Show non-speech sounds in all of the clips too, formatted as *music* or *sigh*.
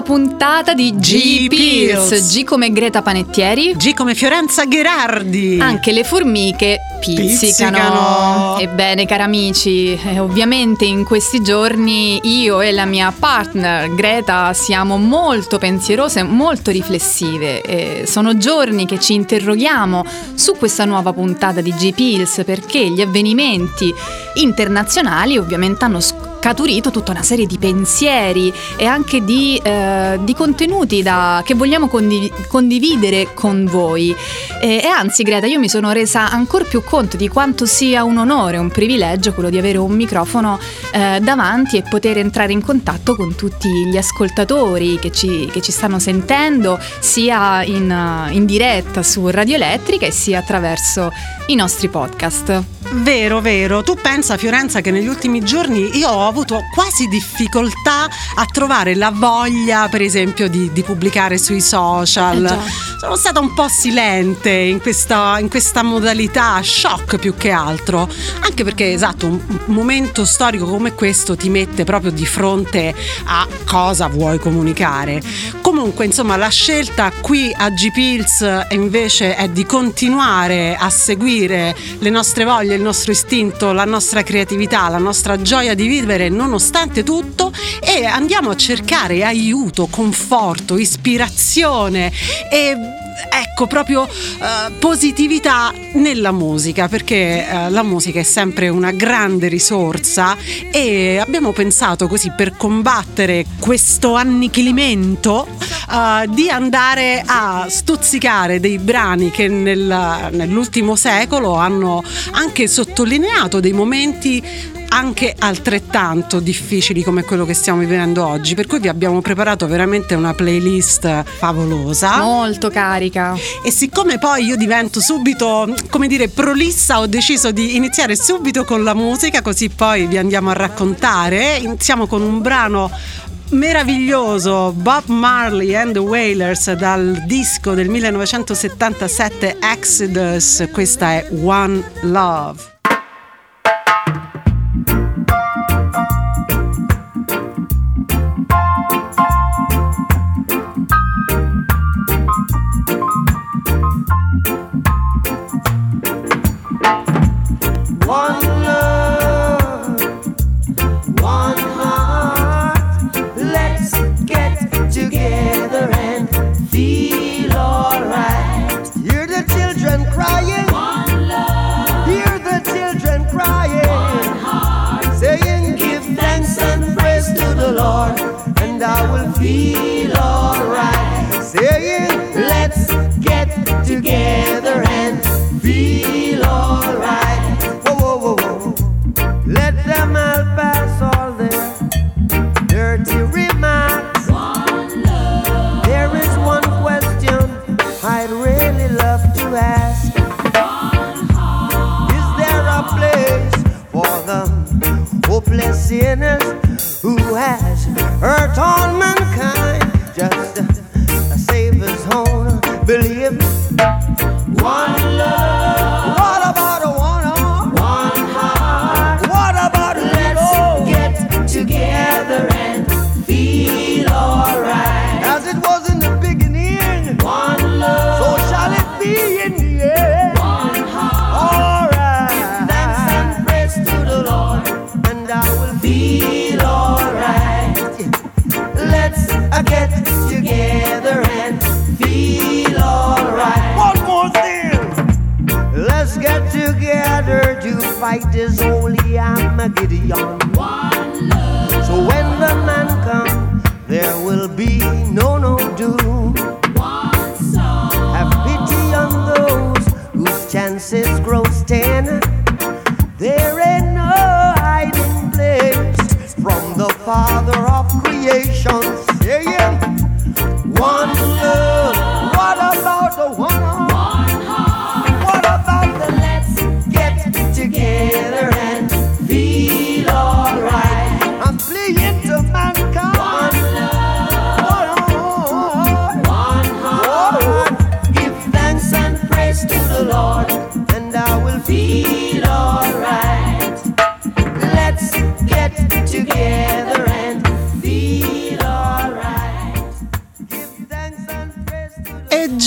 Nuova puntata di G, Pills. G come Greta Panettieri. G come Fiorenza Gherardi. Anche le formiche pizzicano. pizzicano. Ebbene, cari amici, eh, ovviamente in questi giorni io e la mia partner Greta siamo molto pensierose, molto riflessive. Eh, sono giorni che ci interroghiamo su questa nuova puntata di G Pills perché gli avvenimenti internazionali ovviamente hanno scoperto scaturito tutta una serie di pensieri e anche di, eh, di contenuti da, che vogliamo condiv- condividere con voi. E, e, anzi, Greta, io mi sono resa ancora più conto di quanto sia un onore, un privilegio quello di avere un microfono eh, davanti e poter entrare in contatto con tutti gli ascoltatori che ci, che ci stanno sentendo, sia in, in diretta su Radio Elettrica e sia attraverso i nostri podcast. Vero, vero. Tu pensa, Fiorenza, che negli ultimi giorni io ho avuto quasi difficoltà a trovare la voglia, per esempio, di, di pubblicare sui social. Eh Sono stata un po' silente in questa, in questa, modalità, shock più che altro. Anche perché, esatto, un momento storico come questo ti mette proprio di fronte a cosa vuoi comunicare. Comunque, insomma, la scelta qui a G-Pills invece è di continuare a seguire le nostre voglie, il nostro istinto, la nostra creatività, la nostra gioia di vivere nonostante tutto e andiamo a cercare aiuto, conforto, ispirazione e ecco proprio uh, positività nella musica perché uh, la musica è sempre una grande risorsa e abbiamo pensato così per combattere questo annichilimento uh, di andare a stuzzicare dei brani che nel, nell'ultimo secolo hanno anche sottolineato dei momenti anche altrettanto difficili come quello che stiamo vivendo oggi, per cui vi abbiamo preparato veramente una playlist favolosa. Molto carica. E siccome poi io divento subito, come dire, prolissa, ho deciso di iniziare subito con la musica, così poi vi andiamo a raccontare. Iniziamo con un brano meraviglioso Bob Marley and the Wailers dal disco del 1977 Exodus, questa è One Love. feel alright. Say it. Let's get together and feel.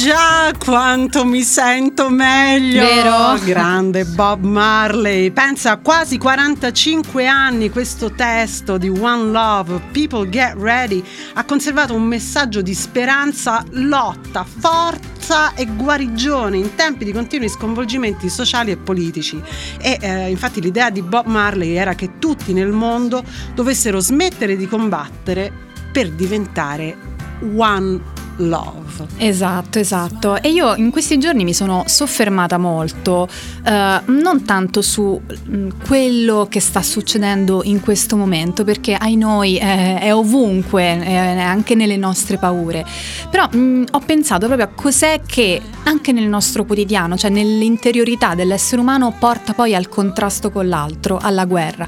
Già quanto mi sento meglio! Vero? Grande Bob Marley. Pensa a quasi 45 anni questo testo di One Love, People Get Ready, ha conservato un messaggio di speranza, lotta, forza e guarigione in tempi di continui sconvolgimenti sociali e politici. E eh, infatti l'idea di Bob Marley era che tutti nel mondo dovessero smettere di combattere per diventare One Love. Esatto, esatto. E io in questi giorni mi sono soffermata molto, eh, non tanto su mh, quello che sta succedendo in questo momento, perché ai noi è, è ovunque, è anche nelle nostre paure. Però mh, ho pensato proprio a cos'è che anche nel nostro quotidiano, cioè nell'interiorità dell'essere umano, porta poi al contrasto con l'altro, alla guerra.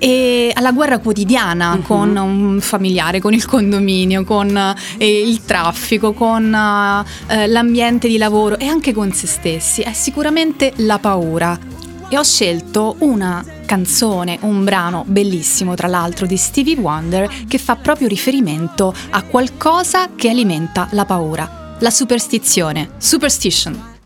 E alla guerra quotidiana Mhm. con un familiare, con il condominio, con eh, il traffico, con eh, l'ambiente di lavoro e anche con se stessi. È sicuramente la paura. E ho scelto una canzone, un brano bellissimo tra l'altro di Stevie Wonder che fa proprio riferimento a qualcosa che alimenta la paura, la superstizione, superstition.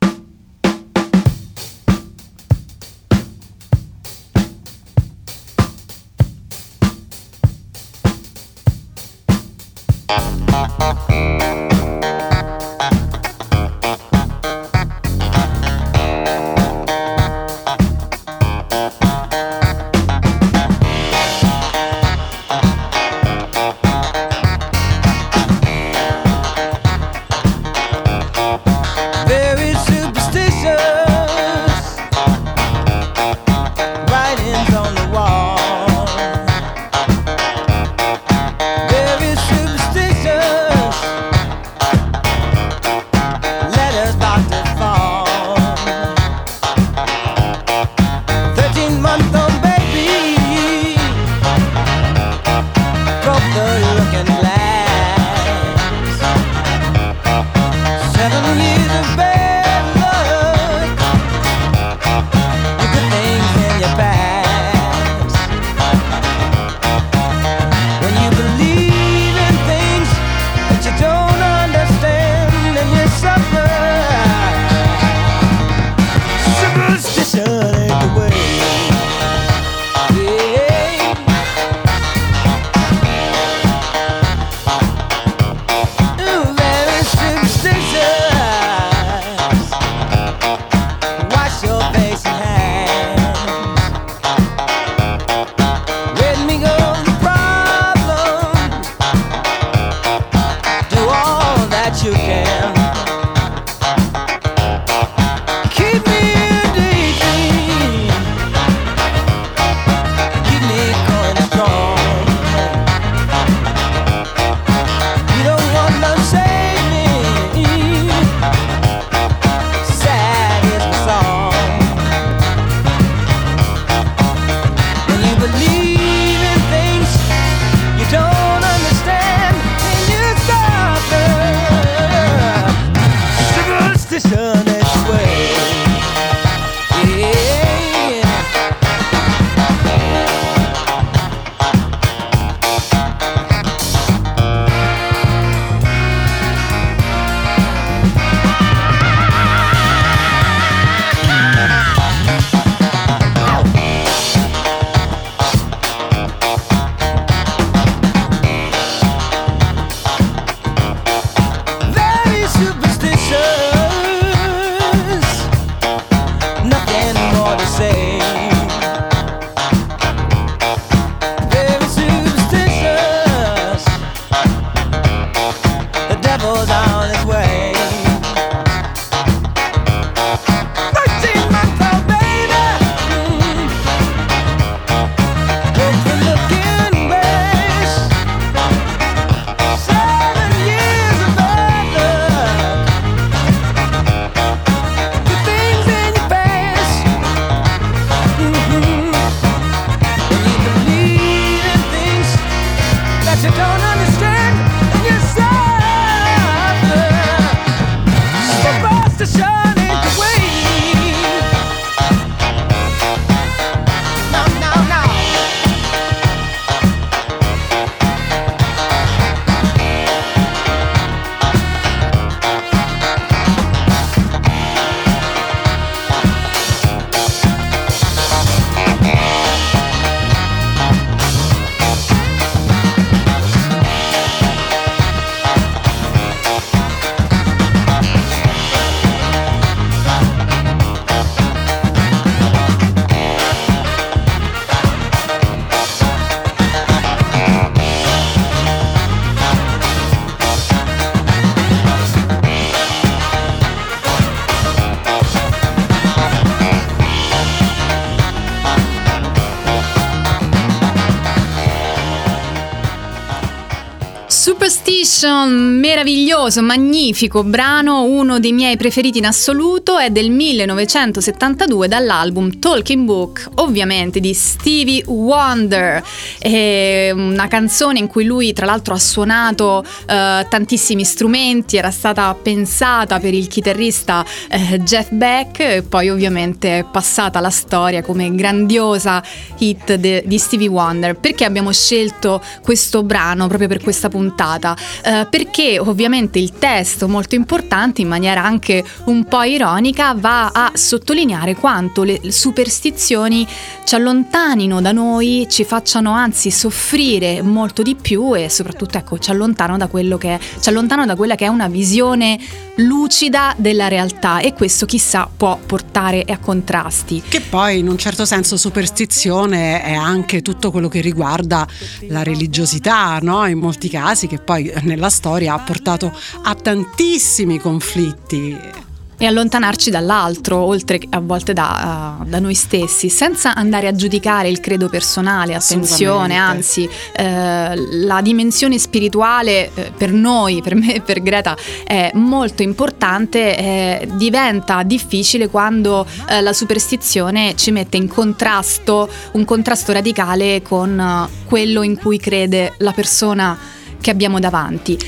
Superstition, meraviglioso, magnifico brano, uno dei miei preferiti in assoluto, è del 1972 dall'album Talking Book, ovviamente di Stevie Wonder. È una canzone in cui lui tra l'altro ha suonato eh, tantissimi strumenti, era stata pensata per il chitarrista eh, Jeff Beck e poi ovviamente è passata alla storia come grandiosa hit de- di Stevie Wonder. Perché abbiamo scelto questo brano proprio per questa puntata? Eh, perché ovviamente il testo molto importante, in maniera anche un po' ironica, va a sottolineare quanto le superstizioni ci allontanino da noi, ci facciano anzi soffrire molto di più e soprattutto ecco, ci allontanano è, ci allontanano da quella che è una visione lucida della realtà e questo chissà può portare a contrasti. Che poi in un certo senso superstizione è anche tutto quello che riguarda la religiosità, no? In molti casi che poi nella storia ha portato a tantissimi conflitti. E allontanarci dall'altro, oltre a volte da, uh, da, noi stessi, senza andare a giudicare il credo personale, attenzione, anzi eh, la dimensione spirituale eh, per noi, per me e per Greta è molto importante, eh, diventa difficile quando eh, la superstizione ci mette in contrasto, un contrasto radicale con uh, quello in cui crede la persona che abbiamo davanti.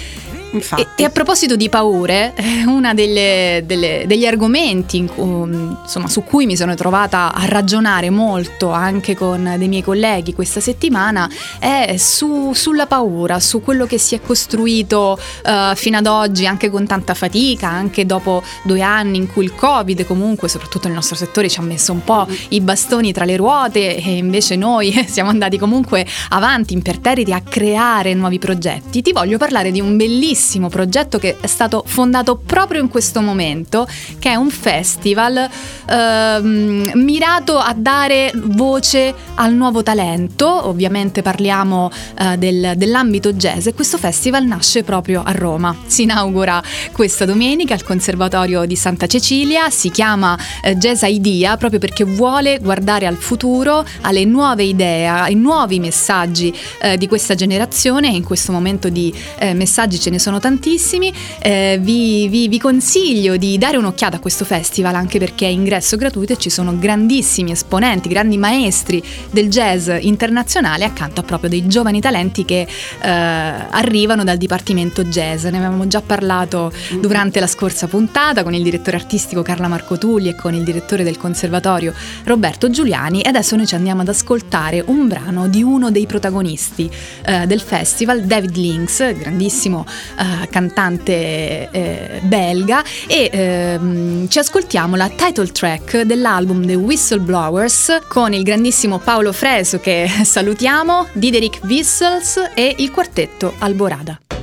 E, e, a proposito di paure, eh, uno degli argomenti cui, insomma, su cui mi sono trovata a ragionare molto anche con dei miei colleghi questa settimana è su, sulla paura, su quello che si è costruito uh, fino ad oggi anche con tanta fatica, anche dopo due anni in cui il Covid comunque, soprattutto nel nostro settore, ci ha messo un po' i bastoni tra le ruote e invece noi *laughs* siamo andati comunque avanti imperterriti a creare nuovi progetti. Ti voglio parlare di un bellissimo bellissimo progetto che è stato fondato proprio in questo momento, che è un festival ehm, mirato a dare voce al nuovo talento. Ovviamente parliamo eh, del, dell'ambito jazz e questo festival nasce proprio a Roma. Si inaugura questa domenica al Conservatorio di Santa Cecilia, si chiama eh, Jazz Idea proprio perché vuole guardare al futuro, alle nuove idee, ai nuovi messaggi eh, di questa generazione e in questo momento di eh, messaggi ce ne sono sono tantissimi, eh, vi, vi, vi, consiglio di dare un'occhiata a questo festival anche perché è ingresso gratuito e ci sono grandissimi esponenti, grandi maestri del jazz internazionale accanto a proprio dei giovani talenti che eh, arrivano dal Dipartimento Jazz. Ne avevamo già parlato durante la scorsa puntata con il direttore artistico Carla Marco Tulli e con il direttore del conservatorio Roberto Giuliani e adesso noi ci andiamo ad ascoltare un brano di uno dei protagonisti eh, del festival, David Links, grandissimo uh, cantante eh, belga e ehm, ci ascoltiamo la title track dell'album The Whistleblowers con il grandissimo Paolo Freso che salutiamo, Dideric Whistles e il quartetto Alborada.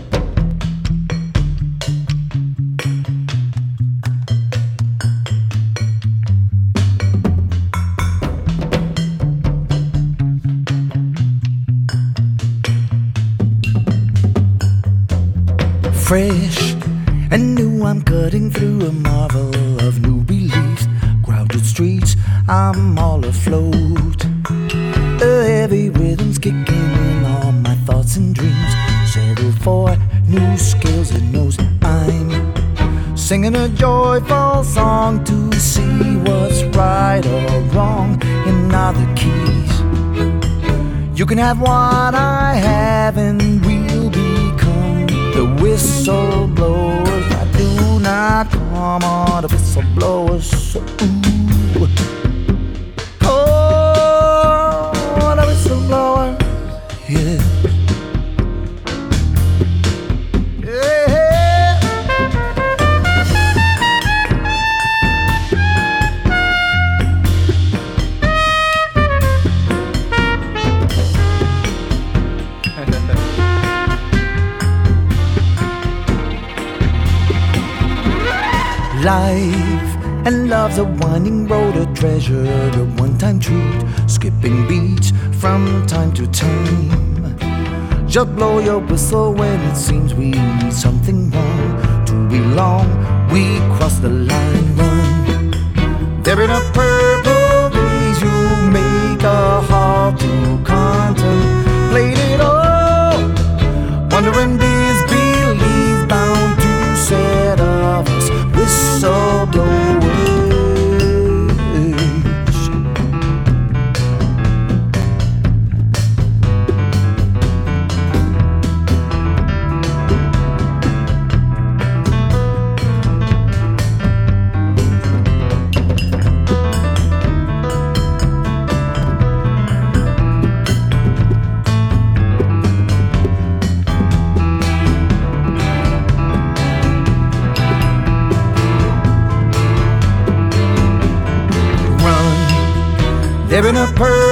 Fresh and new. I'm cutting through a marvel of new beliefs. Crowded streets, I'm all afloat. A heavy rhythm's kicking in all my thoughts and dreams. Settle for new skills and knows I'm singing a joyful song to see what's right or wrong in other keys. You can have what I have and become the whistleblowers. I do not come on the whistleblowers. Ooh. Life. And love's a winding road, a treasure, a one time truth, skipping beats from time to time. Just blow your whistle when it seems we need something wrong. To belong, we cross the line, run. There in a purple days, you make a halt to contemplate it all. Wondering, busy There in a purple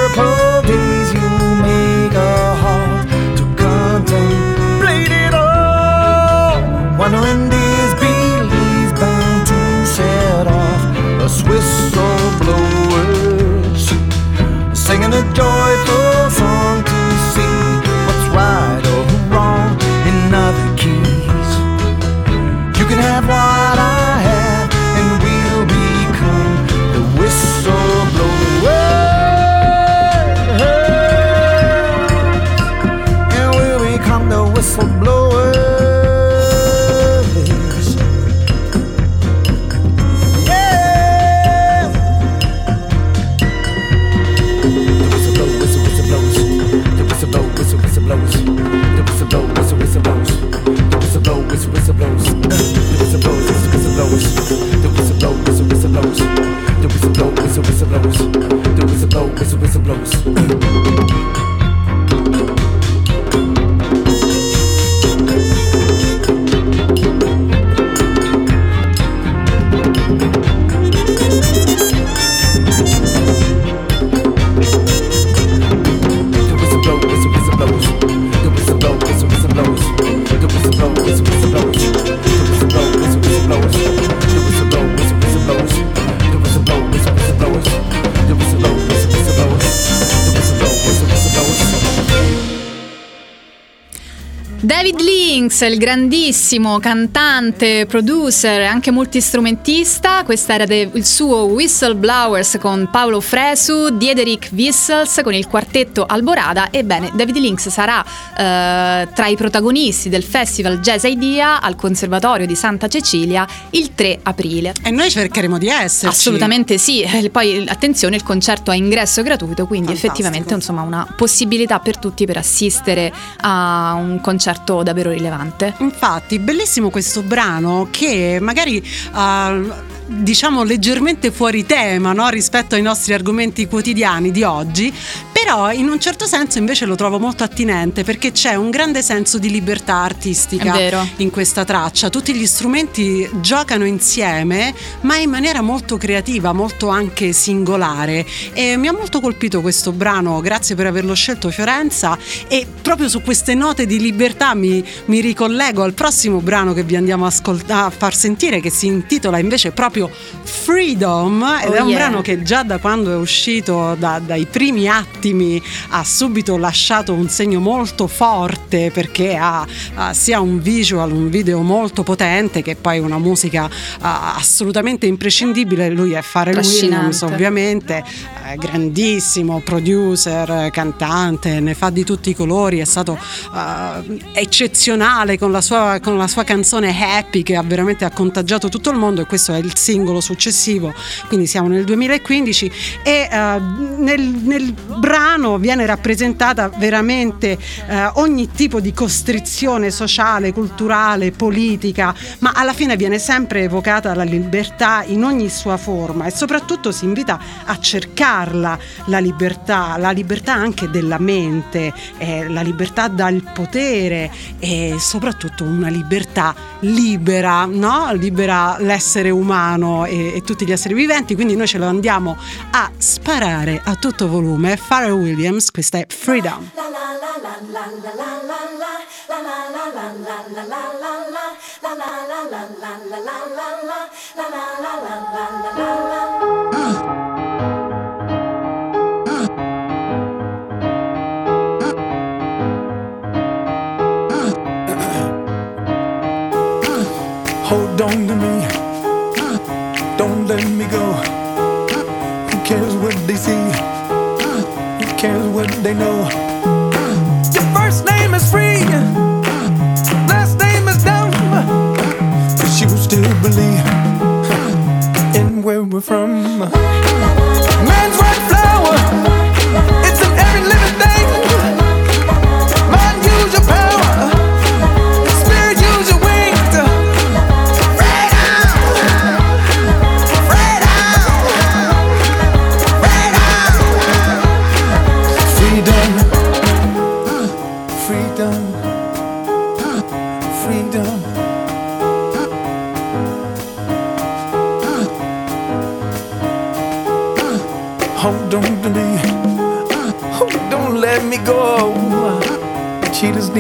Il grandissimo cantante, producer e anche multistrumentista, questo era de- il suo Whistleblowers con Paolo Fresu, Diederik Wissels con il quartetto Alborada. Ebbene, David Lynx sarà eh, tra i protagonisti del Festival Jazz Idea al Conservatorio di Santa Cecilia il 3 aprile. E noi cercheremo di esserci. Assolutamente sì, poi attenzione il concerto a ingresso gratuito, quindi Fantastico. effettivamente insomma una possibilità per tutti per assistere a un concerto davvero rilevante. Infatti, bellissimo questo brano che magari uh, diciamo leggermente fuori tema no? rispetto ai nostri argomenti quotidiani di oggi, però in un certo senso invece lo trovo molto attinente perché c'è un grande senso di libertà artistica in questa traccia. Tutti gli strumenti giocano insieme, ma in maniera molto creativa, molto anche singolare. E mi ha molto colpito questo brano, grazie per averlo scelto Fiorenza. E proprio su queste note di libertà mi, mi ricollego al prossimo brano che vi andiamo a, ascolta- a far sentire, che si intitola invece proprio Freedom. Ed Oh è un yeah. brano che già da quando è uscito, da- dai primi attimi, ha subito lasciato un segno molto forte perché ha, ha sia un visual, un video molto potente che poi una musica ah, assolutamente imprescindibile. Lui è Trascinante. Williams, ovviamente, eh, grandissimo producer, cantante, ne fa di tutti i colori, è stato eh, eccezionale con la, sua, con la sua canzone Happy che ha veramente ha contagiato tutto il mondo e questo è il singolo successivo, quindi siamo nel 2015 e eh, nel, nel brano viene rappresentata veramente eh, ogni tipo di costrizione sociale, culturale, politica, ma alla fine viene sempre evocata la libertà in ogni sua forma e soprattutto si invita a cercarla la libertà, la libertà anche della mente, eh, la libertà dal potere e soprattutto una libertà libera, no? libera l'essere umano e, e tutti gli esseri viventi, quindi noi ce lo andiamo a sparare a tutto volume. Pharrell Williams, questa è Freedom. Hold on to me. Don't let me go. Who cares what they see? Who cares what they know? Your first name is free. Last name is dumb. But you still believe in where we're from.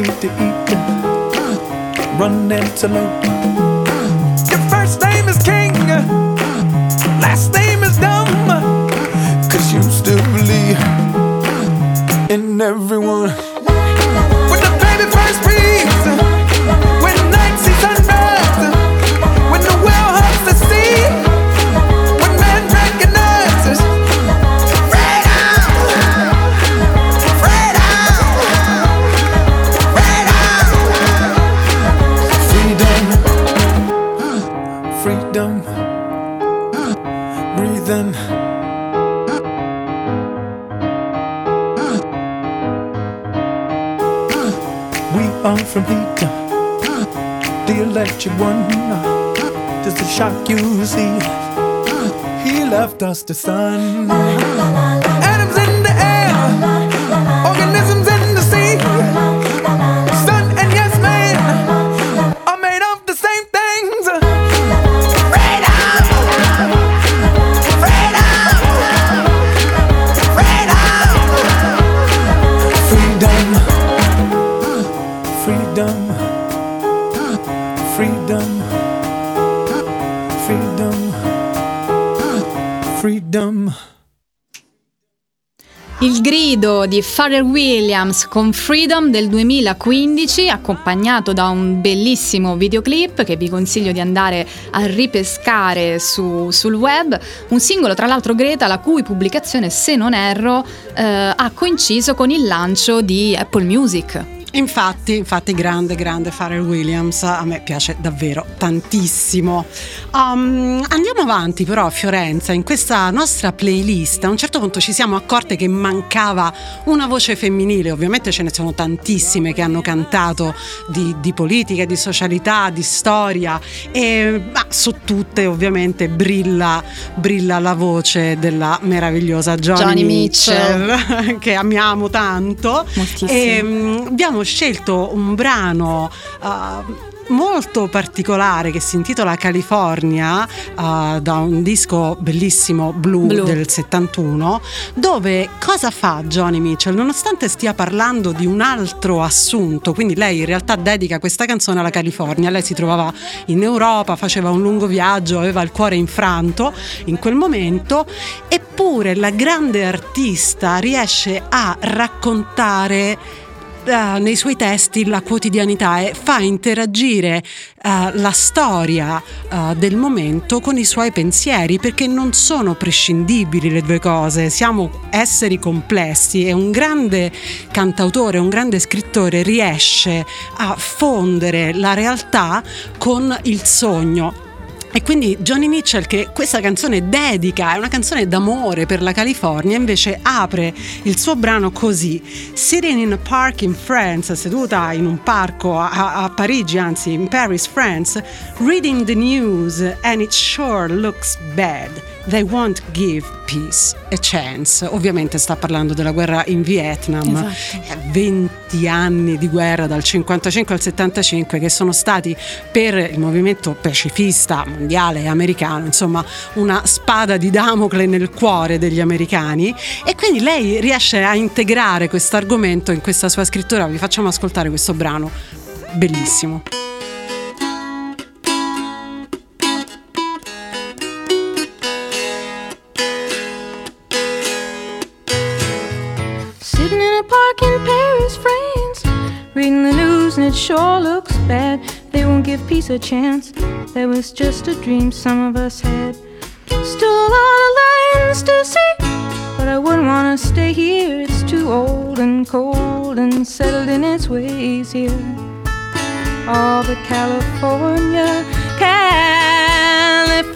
Need to eat. Ah, run antelope. just a sun. Grido di Pharrell Williams con Freedom del 2015, accompagnato da un bellissimo videoclip che vi consiglio di andare a ripescare su- sul web. Un singolo, tra l'altro, Greta, la cui pubblicazione, se non erro, eh, ha coinciso con il lancio di Apple Music. Infatti, infatti, grande, grande Pharrell Williams, a me piace davvero tantissimo. Um, andiamo avanti però a Fiorenza, in questa nostra playlist a un certo punto ci siamo accorte che mancava una voce femminile, ovviamente ce ne sono tantissime che hanno cantato di, di politica, di socialità, di storia, e, ma su tutte ovviamente brilla, brilla la voce della meravigliosa Johnny, Johnny Mitchell, *laughs* che amiamo tanto. Moltissimo. E, mm, abbiamo scelto un brano uh, molto particolare che si intitola California uh, da un disco bellissimo blu, Blu. del 71 dove cosa fa Johnny Mitchell nonostante stia parlando di un altro assunto quindi lei in realtà dedica questa canzone alla California lei si trovava in Europa faceva un lungo viaggio aveva il cuore infranto in quel momento eppure la grande artista riesce a raccontare eh, nei suoi testi la quotidianità e fa interagire eh, la storia eh, del momento con i suoi pensieri perché non sono prescindibili le due cose, siamo esseri complessi e un grande cantautore, un grande scrittore riesce a fondere la realtà con il sogno. E quindi Johnny Mitchell che questa canzone dedica, è una canzone d'amore per la California, invece apre il suo brano così, Sitting in a park in France, seduta in un parco a, a Parigi, anzi in Paris, France, reading the news and it sure looks bad. They won't give peace a chance. Ovviamente sta parlando della guerra in Vietnam. Esatto. Eh, 20 anni di guerra dal 55 al 75 che sono stati per il movimento pacifista mondiale e americano, insomma, una spada di Damocle nel cuore degli americani e quindi lei riesce a integrare questo argomento in questa sua scrittura. Vi facciamo ascoltare questo brano bellissimo. Paris, France, reading the news and it sure looks bad. They won't give peace a chance. That was just a dream some of us had. Still a lot of lands to see, but I wouldn't wanna stay here. It's too old and cold and settled in its ways here. All but California, California,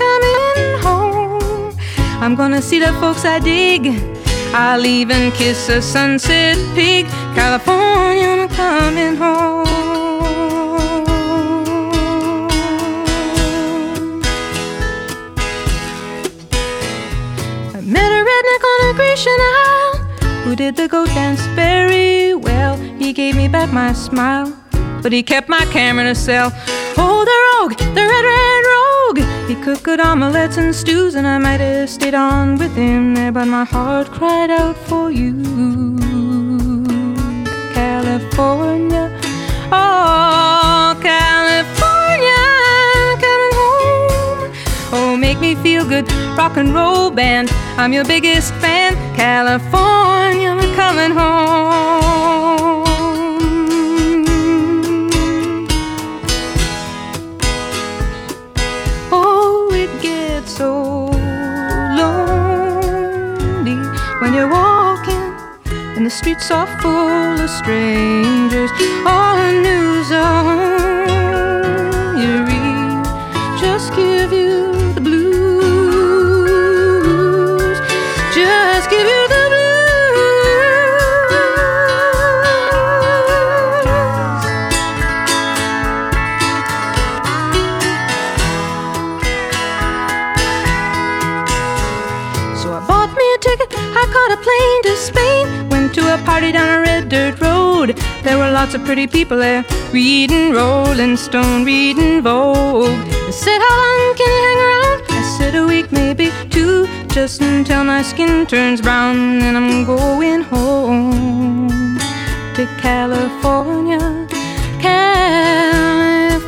coming home. I'm gonna see the folks I dig. I'll even kiss a sunset peak. California, I'm coming home. I met a redneck on a Grecian Isle who did the goat dance very well. He gave me back my smile, but he kept my camera a cell. Oh, the rogue, the red, red cooked omelets and stews, and I might have stayed on with him there, but my heart cried out for you. California, oh, California, coming home. Oh, make me feel good, rock and roll band. I'm your biggest fan, California, coming home. Streets are full of strangers. All the news you read just give you the blues. Just give you the blues. So I bought me a ticket, I caught a plane to Spain. To a party down a red dirt road. There were lots of pretty people there, reading Rolling Stone, reading Vogue. I said, How long can you hang around? I said, A week, maybe two, just until my skin turns brown. Then I'm going home to California. California,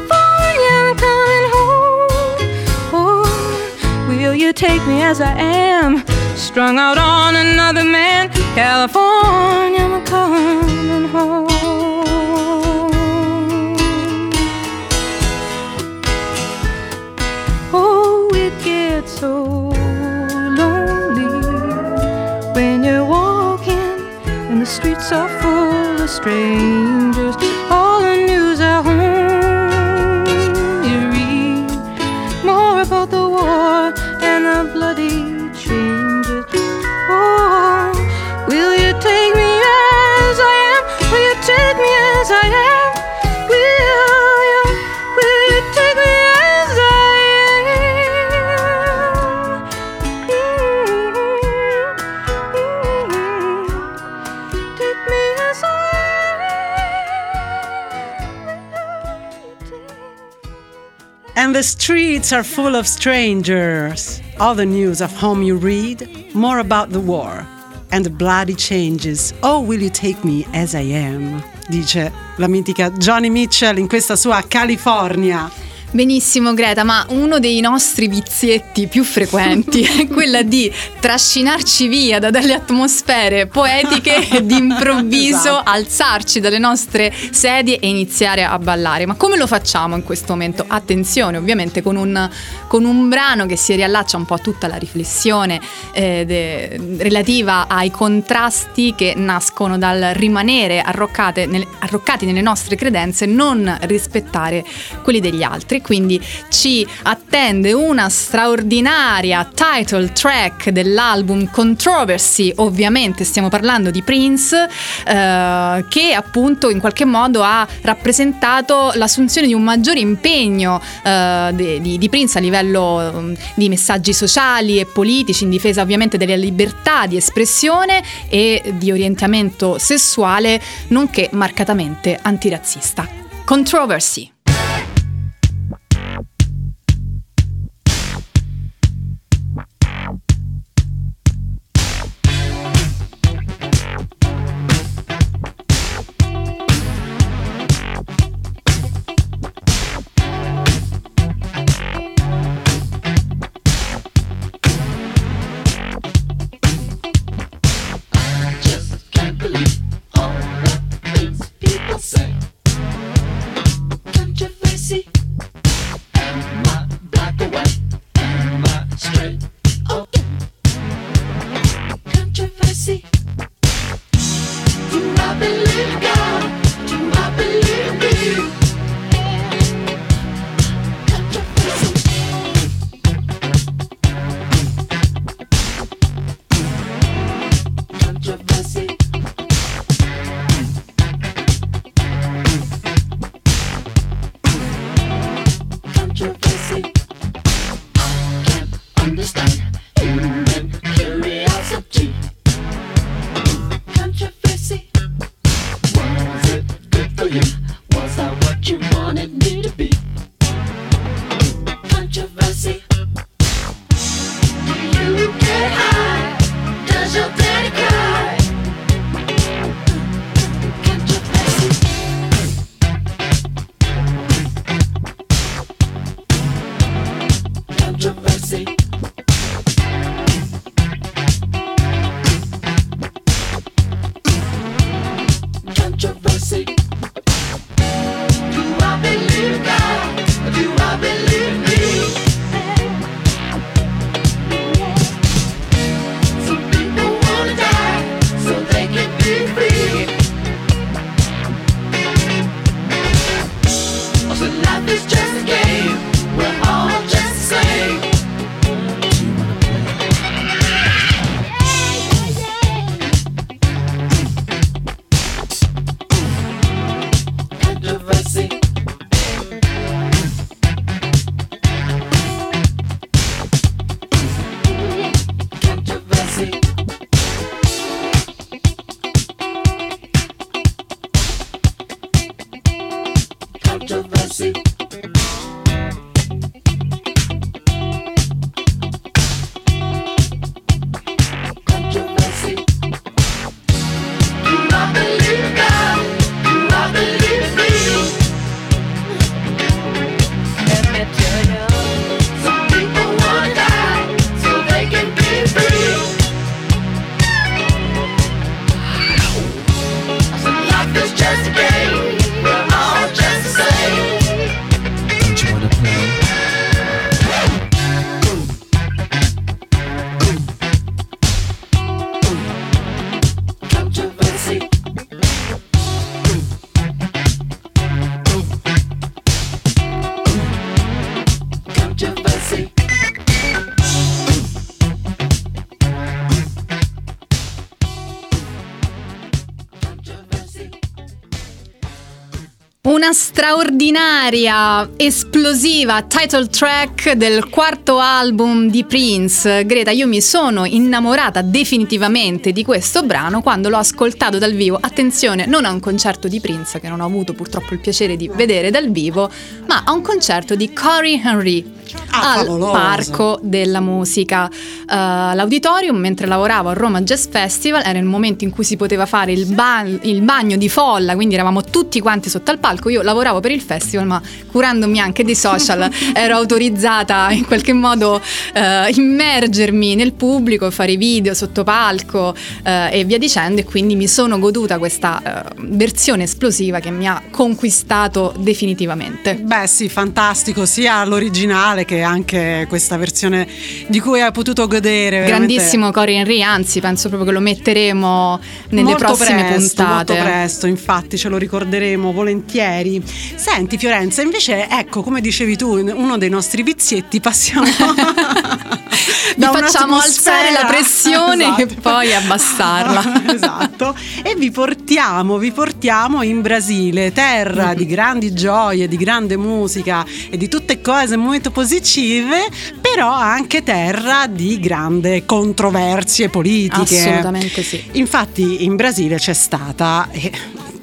I'm coming home. Oh, will you take me as I am? Strung out on another man. California, I'm coming home. Oh, it gets so lonely when you're walking and the streets are full of strangers. The streets are full of strangers. All the news of home you read, more about the war and the bloody changes. Oh, will you take me as I am? Dice la mitica Johnny Mitchell in questa sua California. Benissimo Greta, ma uno dei nostri vizietti più frequenti *laughs* è quella di trascinarci via da delle atmosfere poetiche e d'improvviso Esatto. alzarci dalle nostre sedie e iniziare a ballare. Ma come lo facciamo in questo momento? Attenzione, ovviamente con un, con un brano che si riallaccia un po' a tutta la riflessione eh, de- relativa ai contrasti che nascono dal rimanere nel- arroccati nelle nostre credenze, non rispettare quelli degli altri. Quindi ci attende una straordinaria title track dell'album Controversy, ovviamente stiamo parlando di Prince, eh, che appunto in qualche modo ha rappresentato l'assunzione di un maggiore impegno eh, di, di Prince a livello mm, di messaggi sociali e politici in difesa ovviamente della libertà di espressione e di orientamento sessuale, nonché marcatamente antirazzista. Controversy. Straordinaria, esplosiva title track del quarto album di Prince. Greta, io mi sono innamorata definitivamente di questo brano quando l'ho ascoltato dal vivo. Attenzione, non a un concerto di Prince, che non ho avuto purtroppo il piacere di vedere dal vivo, ma a un concerto di Corey Henry. Ah, al favoloso. Parco della Musica. Uh, l'auditorium, mentre lavoravo a Roma Jazz Festival, era il momento in cui si poteva fare il, ba- il bagno di folla, quindi eravamo tutti quanti sotto al palco. Io lavoravo per il festival, ma curandomi anche dei social, *laughs* ero autorizzata in qualche modo uh, immergermi nel pubblico, fare video sotto palco uh, e via dicendo. E quindi mi sono goduta questa versione esplosiva che mi ha conquistato definitivamente. Beh sì, fantastico, sia l'originale che anche questa versione di cui hai potuto godere. Grandissimo Corey Henry, anzi penso proprio che lo metteremo nelle molto prossime presto, puntate. Molto presto, infatti ce lo ricorderemo volentieri. Senti Fiorenza, invece ecco, come dicevi tu, uno dei nostri vizietti passiamo *laughs* *laughs* Vi facciamo alzare la pressione *laughs* e Esatto. poi abbassarla. esatto. E vi portiamo, vi portiamo in Brasile, terra di grandi gioie, di grande musica e di tutte cose molto positive, però anche terra di grande controversie politiche. Assolutamente sì. Infatti in Brasile c'è stata e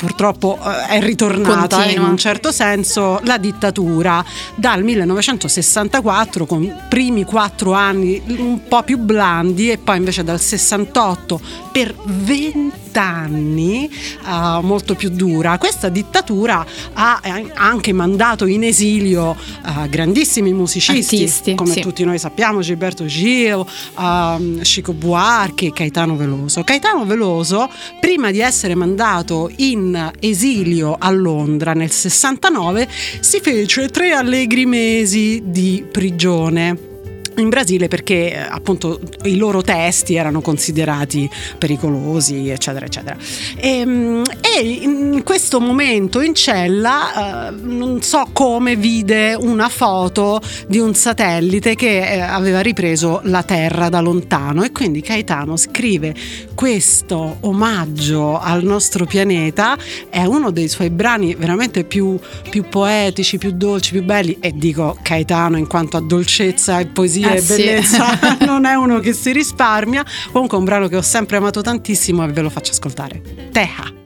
purtroppo eh, è ritornata in Continua. un certo senso la dittatura dal 1964 con i primi quattro anni un po' più blandi e poi invece dal 68 per 20 anni eh, molto più dura. Questa dittatura ha eh, anche mandato in esilio eh, grandissimi musicisti Artisti, come sì. tutti noi sappiamo Gilberto Gil, ehm, Chico Buarque e Caetano Veloso. Caetano Veloso prima di essere mandato in esilio a Londra nel 69 si fece tre allegri mesi di prigione in Brasile perché eh, appunto i loro testi erano considerati pericolosi eccetera eccetera. E, mm, e in questo momento in cella eh, non so come vide una foto di un satellite che eh, aveva ripreso la Terra da lontano e quindi Caetano scrive questo omaggio al nostro pianeta è uno dei suoi brani veramente più, più poetici, più dolci, più belli e dico Caetano in quanto a dolcezza e poesia Eh e sì. bellezza non è uno che si risparmia. Comunque è un brano che ho sempre amato tantissimo e ve lo faccio ascoltare. Teja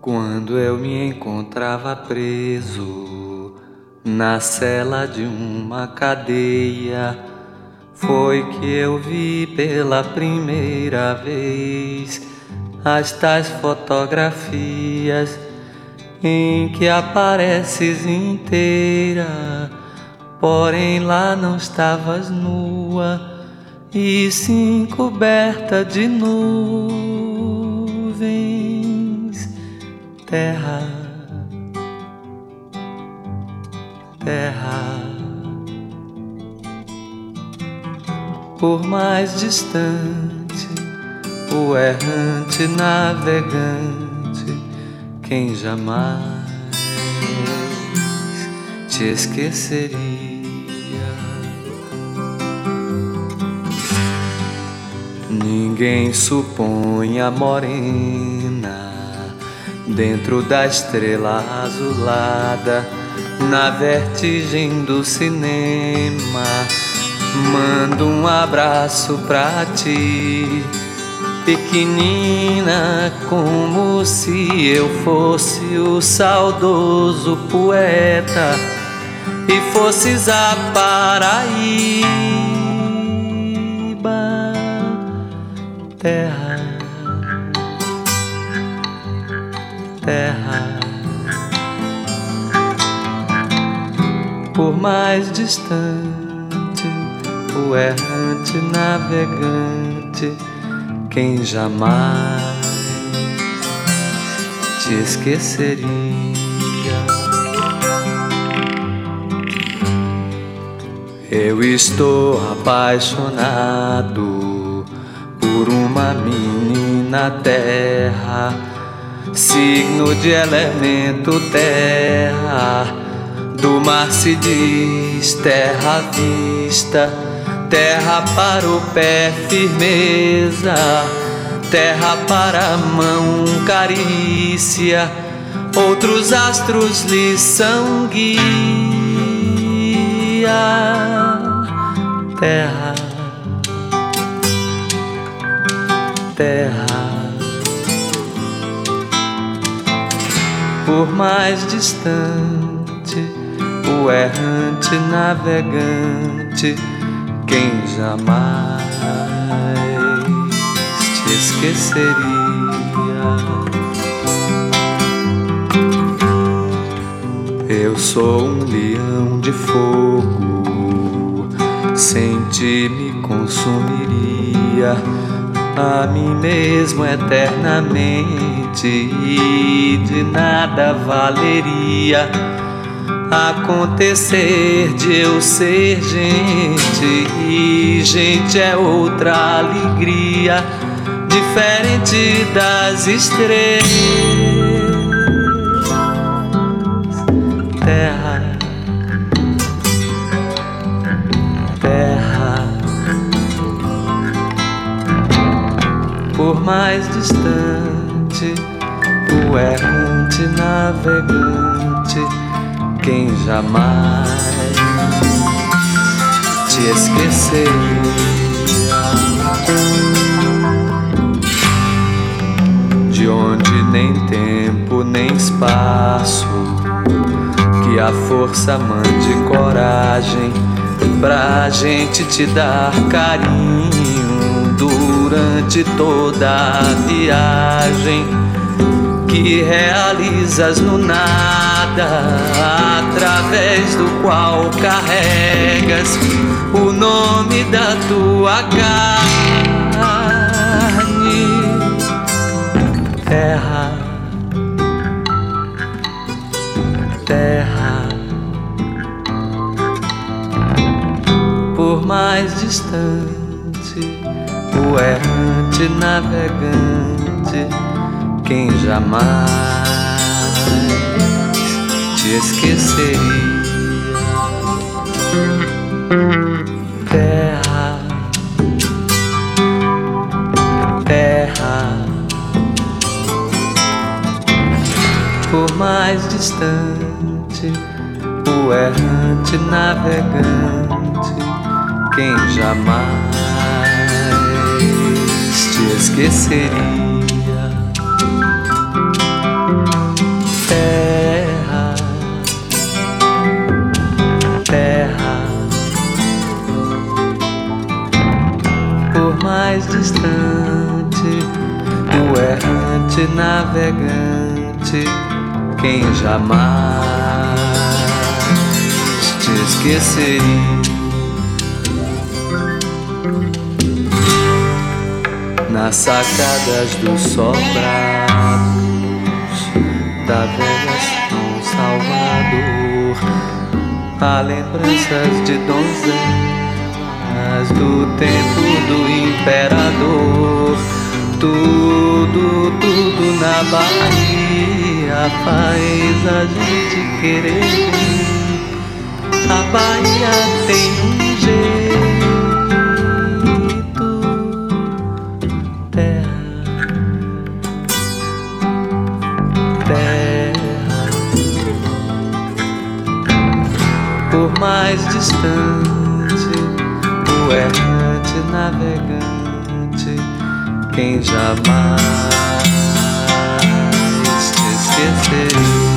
Quando eu me encontrava preso na cela de uma cadeia, foi que eu vi pela primeira vez as tais fotografias em que apareces inteira, porém lá não estavas nua e sim coberta de nuvens, terra, terra. Por mais distante, o errante navegante, quem jamais te esqueceria. Ninguém supõe a morena dentro da estrela azulada, na vertigem do cinema. Mando um abraço pra ti, pequenina, como se eu fosse o saudoso poeta e fosses a Paraíba, terra, terra. Por mais distante, errante navegante, quem jamais te esqueceria. Eu estou apaixonado por uma menina terra, signo de elemento terra. Do mar se diz terra vista, terra para o pé firmeza, terra para a mão carícia. Outros astros lhe são guia terra, terra. Por mais distante, o errante navegante, quem jamais te esqueceria. Eu sou um leão de fogo, sem ti me consumiria a mim mesmo eternamente e de nada valeria acontecer de eu ser gente e gente é outra alegria diferente das estrelas terra, terra. Por mais distante, o errante navegante, quem jamais te esqueceria. De onde nem tempo nem espaço que a força mande coragem pra gente te dar carinho durante toda a viagem que realizas no nada, através do qual carregas o nome da tua carne, terra. terra. Por mais distante, o errante navegante, quem jamais te esqueceria. Terra, terra. Por mais distante, o errante navegante, quem jamais te esqueceria. Terra, terra, por mais distante, o errante navegante quem jamais te esqueceria. Nas sacadas dos sobrados da velha São Salvador, há lembranças de donzelas do tempo do imperador. Tudo, tudo na Bahia faz a gente querer. A Bahia tem um jeito, distante, o errante navegante, quem jamais te esqueceria.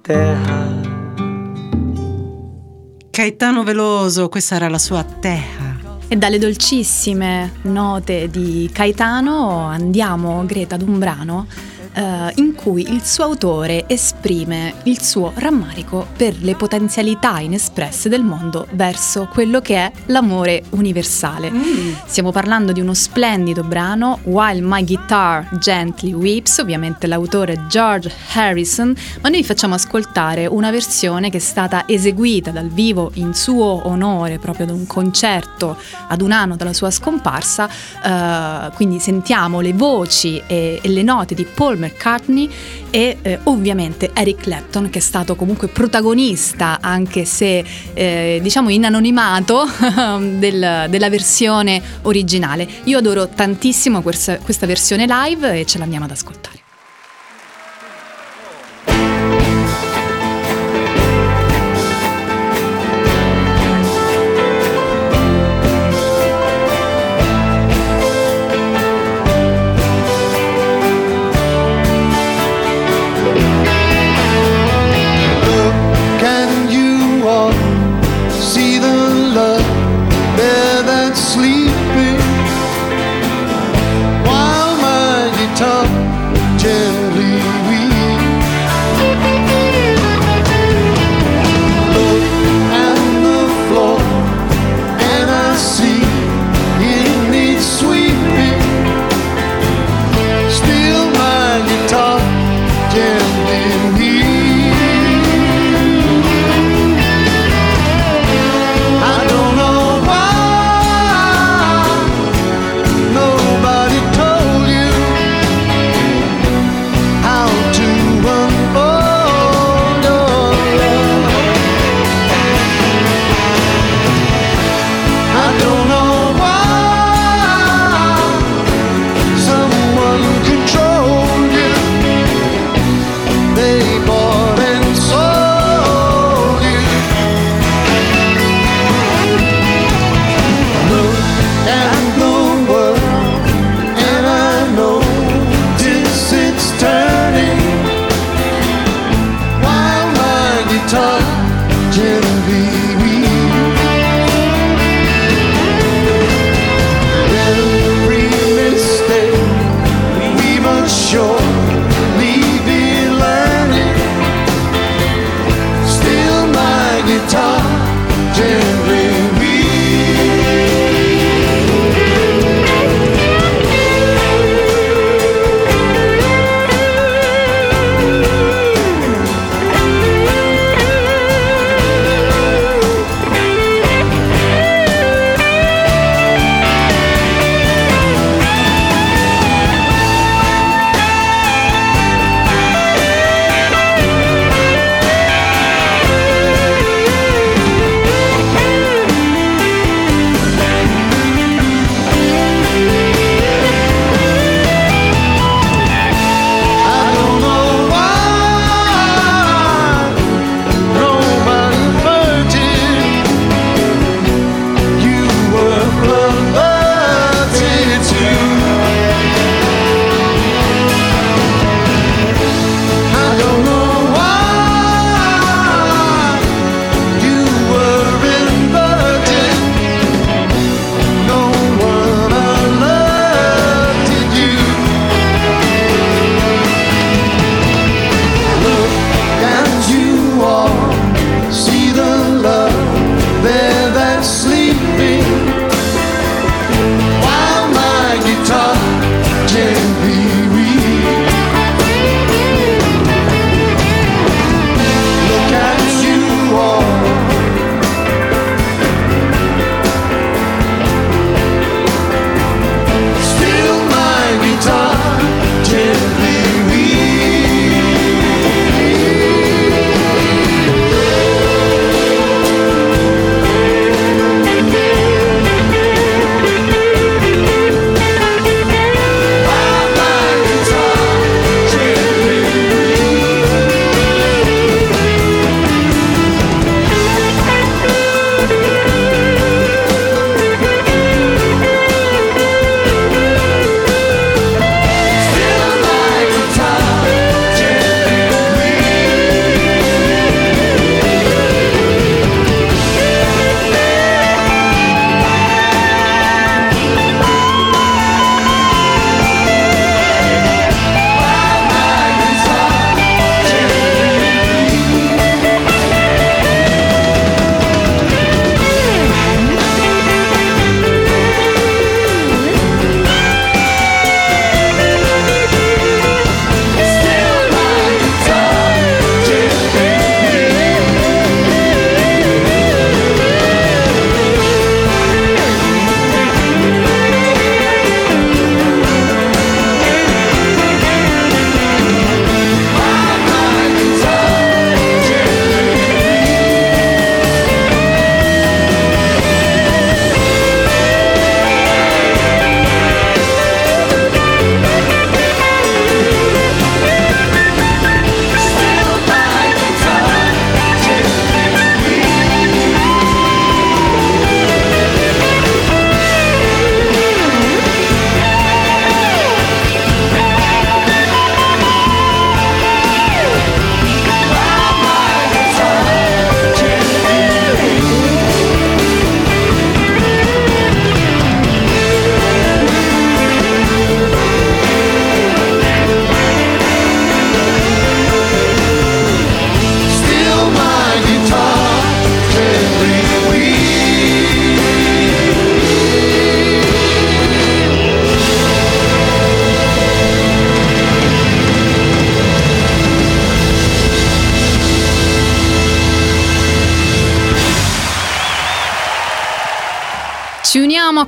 Terra. Caetano Veloso, questa era la sua terra. E dalle dolcissime note di Caetano andiamo, Greta, ad un brano eh, in cui il suo autore esprime il suo rammarico per le potenzialità inespresse del mondo verso quello che è l'amore universale. Stiamo parlando di uno splendido brano, While My Guitar Gently Weeps, ovviamente l'autore George Harrison, ma noi vi facciamo ascoltare una versione che è stata eseguita dal vivo in suo onore, proprio da un concerto ad un anno dalla sua scomparsa, eh, quindi sentiamo le voci e, e le note di Paul McCartney e eh, ovviamente Eric Clapton che è stato comunque protagonista anche se eh, diciamo in anonimato *laughs* del- della versione originale. Io adoro tantissimo questa, questa versione live e ce l'andiamo ad ascoltare.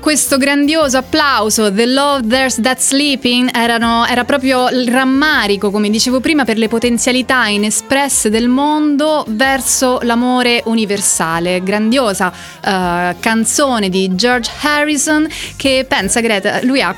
Questo grandioso applauso. The Love There's That Sleeping erano- era proprio il rammarico, come dicevo prima, per le potenzialità inespresse del mondo verso l'amore universale. Grandiosa eh, canzone di George Harrison che pensa Greta, lui ha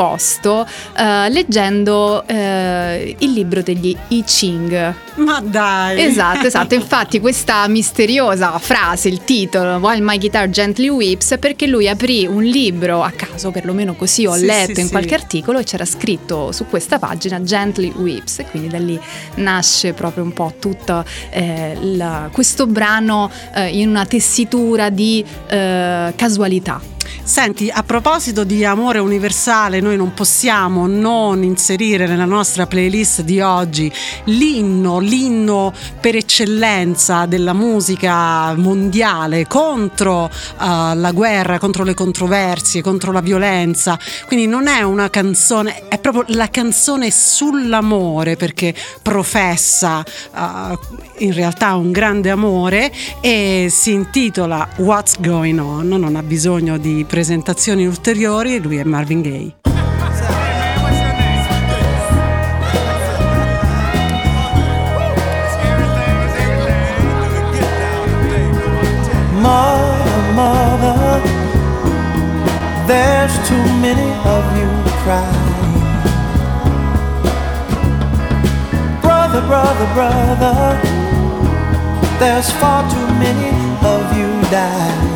composto eh, leggendo eh, il libro degli I Ching. Ma dai. Esatto, esatto. *laughs* Infatti, questa misteriosa frase, il titolo, While My Guitar Gently Weeps, è perché lui aprì un libro a caso, perlomeno così ho Sì, letto sì, in sì. qualche articolo, e c'era scritto su questa pagina Gently Weeps, e quindi da lì nasce proprio un po' tutto eh, il- questo brano eh, in una tessitura di eh, casualità. Senti, a proposito di amore universale, noi non possiamo non inserire nella nostra playlist di oggi l'inno, l'inno per eccellenza della musica mondiale contro eh, la guerra, contro le controversie, contro la violenza. Quindi non è una canzone, è proprio la canzone sull'amore perché professa eh, in realtà un grande amore e si intitola What's Going On, non ha bisogno di presentazioni ulteriori, lui è Marvin Gaye. Mother, there's too many of you crying. Brother, brother, brother, there's far too many of you dying.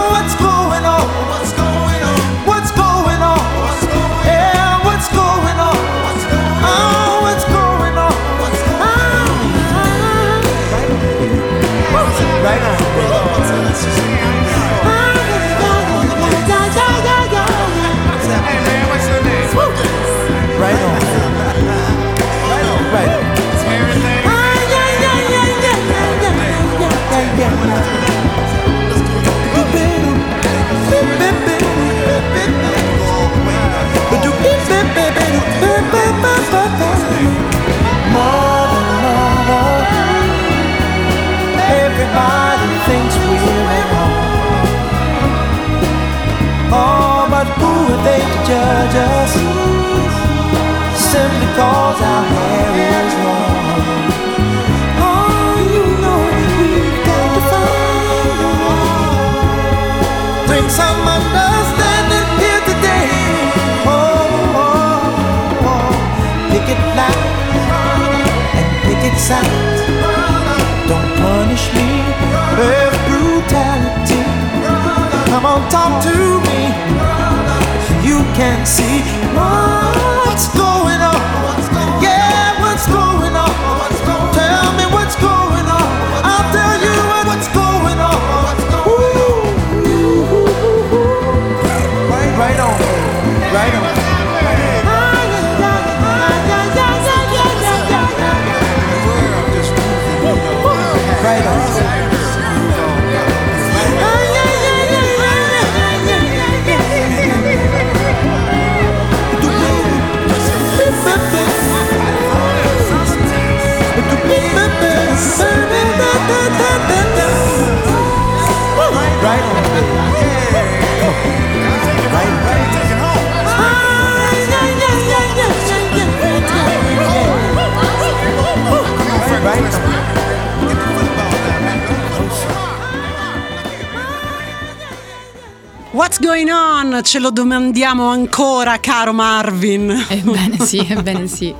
judge us? Simply cause our hair is long. Oh, you know we've got to find a. Bring some understanding here today. Oh, oh, oh. picket line and picket signs. Don't punish me with brutality. Come on, talk to me. You can see what's going on. What's going on? Ce lo domandiamo ancora, caro Marvin. Ebbene sì, ebbene sì.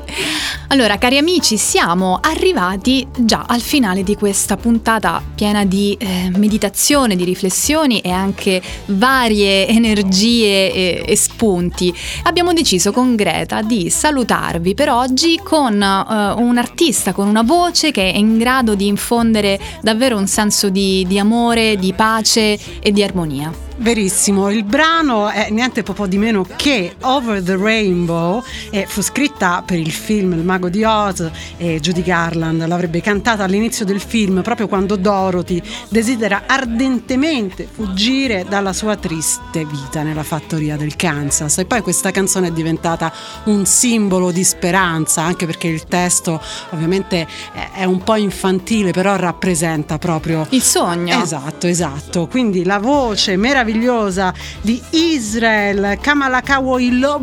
Allora, cari amici, siamo arrivati già al finale di questa puntata piena di eh, meditazione, di riflessioni e anche varie energie e, e spunti. Abbiamo deciso con Greta di salutarvi per oggi con eh, un artista, con una voce che è in grado di infondere davvero un senso di, di amore, di pace e di armonia. Verissimo, il brano è niente po' di meno che Over the Rainbow e fu scritta per il film Il Mago di Oz e Judy Garland l'avrebbe cantata all'inizio del film proprio quando Dorothy desidera ardentemente fuggire dalla sua triste vita nella fattoria del Kansas. E poi questa canzone è diventata un simbolo di speranza anche perché il testo ovviamente è un po' infantile però rappresenta proprio il sogno. Esatto, esatto, quindi la voce meravigliosa meravigliosa di Israel Kamalakawilo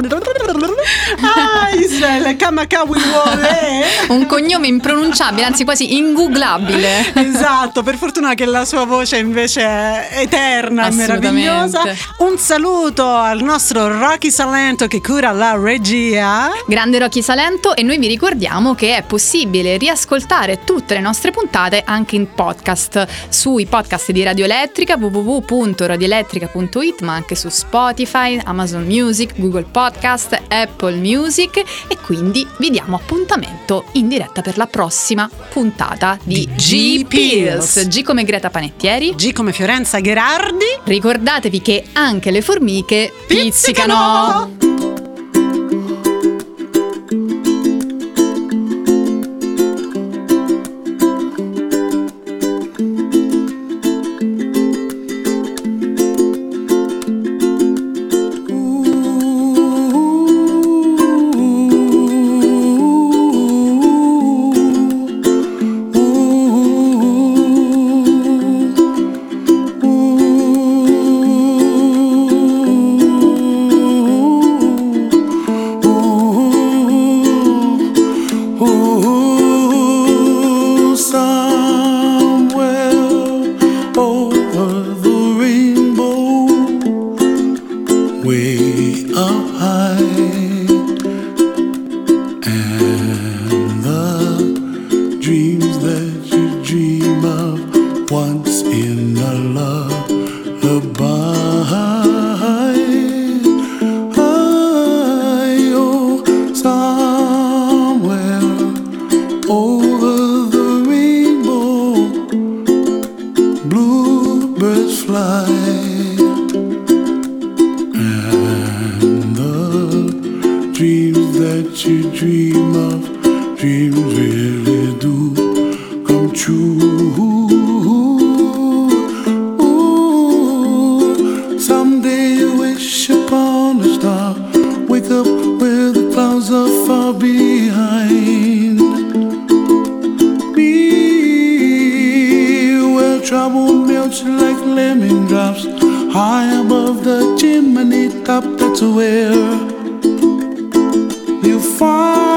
ah Israel Kamakawilole un cognome impronunciabile anzi quasi ingooglabile esatto per fortuna che la sua voce invece è eterna e meravigliosa. Un saluto al nostro Rocky Salento che cura la regia. Grande Rocky Salento e noi vi ricordiamo che è possibile riascoltare tutte le nostre puntate anche in podcast sui podcast di Radio Elettrica www.radioelettrica elettrica.it ma anche su Spotify, Amazon Music, Google Podcast, Apple Music e quindi vi diamo appuntamento in diretta per la prossima puntata di, G Pills. G come Greta Panettieri. G come Fiorenza Gherardi Ricordatevi che anche le formiche pizzicano. Ooh, trouble melts like lemon drops, high above the chimney top. That's where you find